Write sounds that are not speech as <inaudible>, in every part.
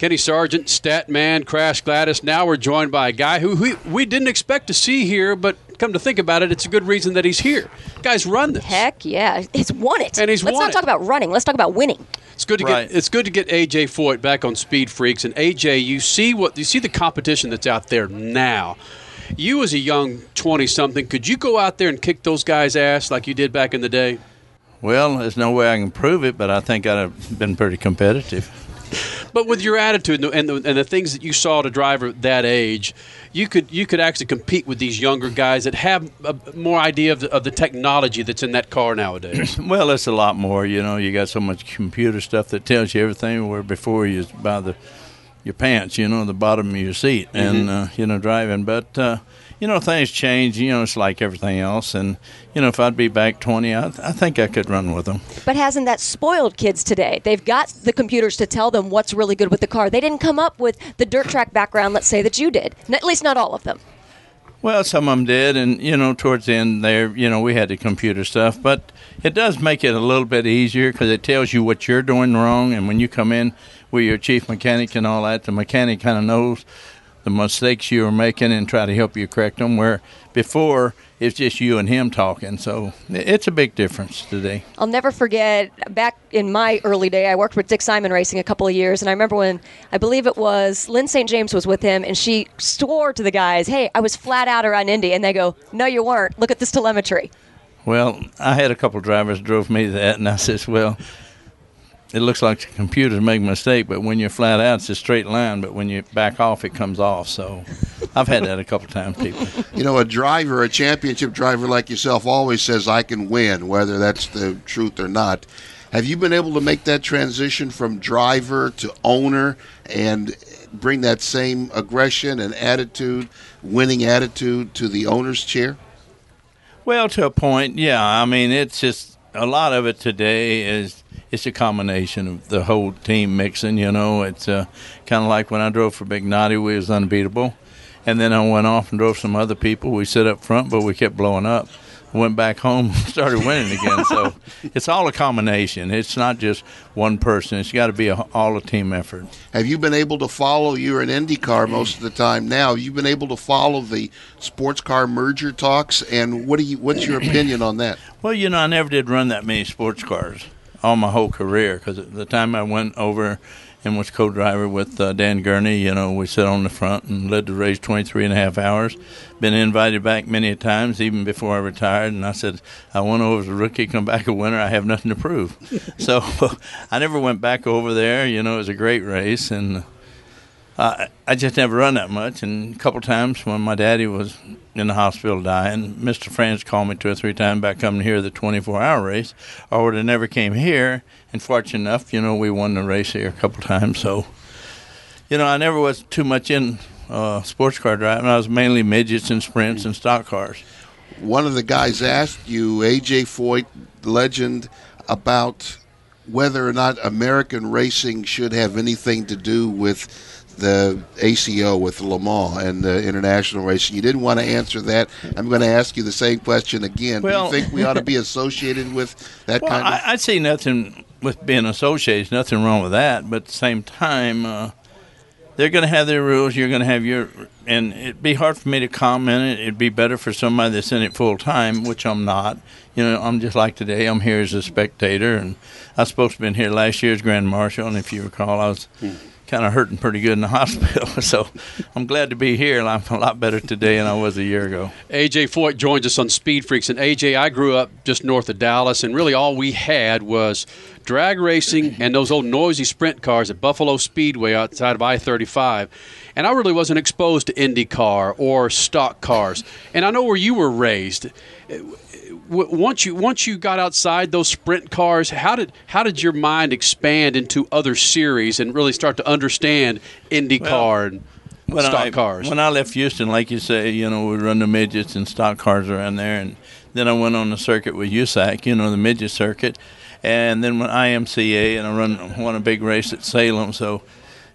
Kenny Sargent, Statman, Crash Gladys. Now we're joined by a guy who we, we didn't expect to see here, but come to think about it, it's a good reason that he's here. Guys, run this. Heck yeah, he's won it. And he's Let's won not it. talk about running. Let's talk about winning. It's good to Right. get it's good to get AJ Foyt back on Speed Freaks and AJ. You see what you see the competition that's out there now. You as a young twenty something, could you go out there and kick those guys' ass like you did back in the day? Well, there's no way I can prove it, but I think I'd have been pretty competitive. But with your attitude and the, and the, things that you saw at a driver at that age, you could you could actually compete with these younger guys that have a, more idea of the, of the technology that's in that car nowadays. <clears throat> Well, it's a lot more. You know, you got so much computer stuff that tells you everything. Where before you by the your pants, you know, the bottom of your seat, and uh, you know, driving. But uh, you know, things change. You know, it's like everything else. And you know, if I'd be back twenty, I, I think I could run with them. But hasn't that spoiled kids today? They've got the computers to tell them what's really good with the car. They didn't come up with the dirt track background, let's say, that you did. At least not all of them. Well, some of them did, and you know, towards the end there, you know, we had the computer stuff, but it does make it a little bit easier because it tells you what you're doing wrong, and when you come in with your chief mechanic and all that, the mechanic kind of knows the mistakes you are making and try to help you correct them. Where before it's just you and him talking, so it's a big difference today. I'll never forget back in my early day, I worked with Dick Simon Racing a couple of years, and I remember when I believe it was Lyn St. James was with him, and she swore to the guys, Hey, I was flat out around Indy. And they go, No, you weren't. Look at this telemetry. Well, I had a couple of drivers drove me that, and I says, "Well, it looks like the computers make a mistake, but when you're flat out, it's a straight line. But when you back off, it comes off." So, I've had that a couple of times, people. You know, a driver, a championship driver like yourself, always says, I can win, whether that's the truth or not. Have you been able to make that transition from driver to owner and bring that same aggression and attitude, winning attitude, to the owner's chair? Well, to a point, yeah. I mean, it's just a lot of it today is it's a combination of the whole team mixing. You know, it's uh, kind of like when I drove for Bignotti, we was unbeatable, and then I went off and drove some other people. We sit up front, but we kept blowing up. Went back home, <laughs> started winning again. so <laughs> it's all a combination. It's not just one person. It's got to be a, all a team effort. Have you been able to follow? You're an IndyCar most of the time now. You've been able to follow the sports car merger talks, and what do you? What's your opinion on that? Well, you know, I never did run that many sports cars all my whole career because the time I went over and was co-driver with uh, Dan Gurney, you know, we sat on the front and led the race 23 and a half hours. Been invited back many a times, even before I retired. And I said, I went over as a rookie, come back a winner. I have nothing to prove. <laughs> so <laughs> I never went back over there. You know, it was a great race. And I, I just never run that much. And a couple times when my daddy was in the hospital dying, Mr. France called me two or three times about coming here the 24 hour race, or would have never came here. And fortunate enough, you know, we won the race here a couple times. So, you know, I never was too much in uh, sports car driving. I was mainly midgets and sprints and stock cars. One of the guys asked you, AJ Foyt, legend, about whether or not American racing should have anything to do with the ACO, with Le Mans and the international racing. You didn't want to answer that. I'm going to ask you the same question again. Well- do you think we ought to be <laughs> associated with that Well, kind of? I, I'd say nothing with being associated. Nothing wrong with that. But at the same time, uh, they're going to have their rules. You're going to have your, and it'd be hard for me to comment. It. It'd be better for somebody that's in it full time, which I'm not. You know, I'm just like today. I'm here as a spectator, and I supposed to have been here last year as grand marshal. And if you recall, I was. Hmm. Kind of hurting pretty good in the <laughs> hospital, so I'm glad to be here. I'm a lot better today than I was a year ago. AJ Foyt joins us on Speed Freaks. And AJ, I grew up just north of Dallas, and really all we had was drag racing and those old noisy sprint cars at Buffalo Speedway outside of I 35. And I really wasn't exposed to IndyCar or stock cars. And I know where you were raised. W- Once you once you got outside those sprint cars, how did how did your mind expand into other series and really start to understand IndyCar and when stock I, cars? When I left Houston, like you say, you know, we run the midgets and stock cars around there, and then I went on the circuit with USAC, you know, the midget circuit, and then when IMCA, and I run won a big race at Salem. So,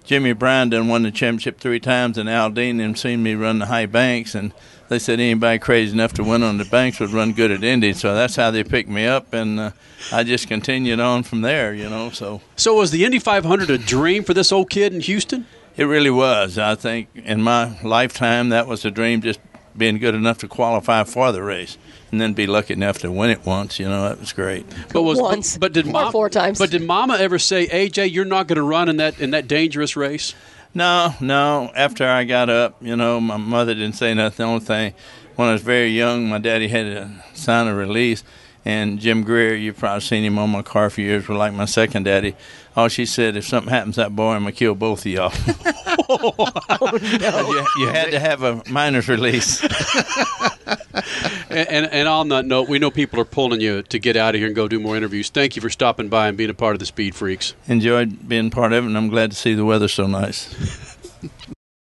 Jimmy Bryan done won the championship three times, and Al Dean and seen me run the high banks, and they said anybody crazy enough to win on the banks would run good at Indy. So that's how they picked me up, and uh, I just continued on from there. You know, so So was the Indy 500 a dream for this old kid in Houston? it really was. I think in my lifetime that was a dream, just being good enough to qualify for the race, and then be lucky enough to win it once. You know, that was great. But was Once. but did Or mom, four times. But did Mama ever say, AJ, you're not going to run in that in that dangerous race? No, no. After I got up, you know, my mother didn't say nothing. The only thing, when I was very young, my daddy had to sign a release. And Jim Greer, you've probably seen him on my car for years, was like my second daddy. All she said, if something happens to that boy, I'm going to kill both of y'all. <laughs> Oh, but you, you had to have a minor's release. <laughs> And, and and on that note, we know people are pulling you to get out of here and go do more interviews. Thank you for stopping by and being a part of the Speed Freaks. Enjoyed being part of it, and I'm glad to see the weather so nice. <laughs>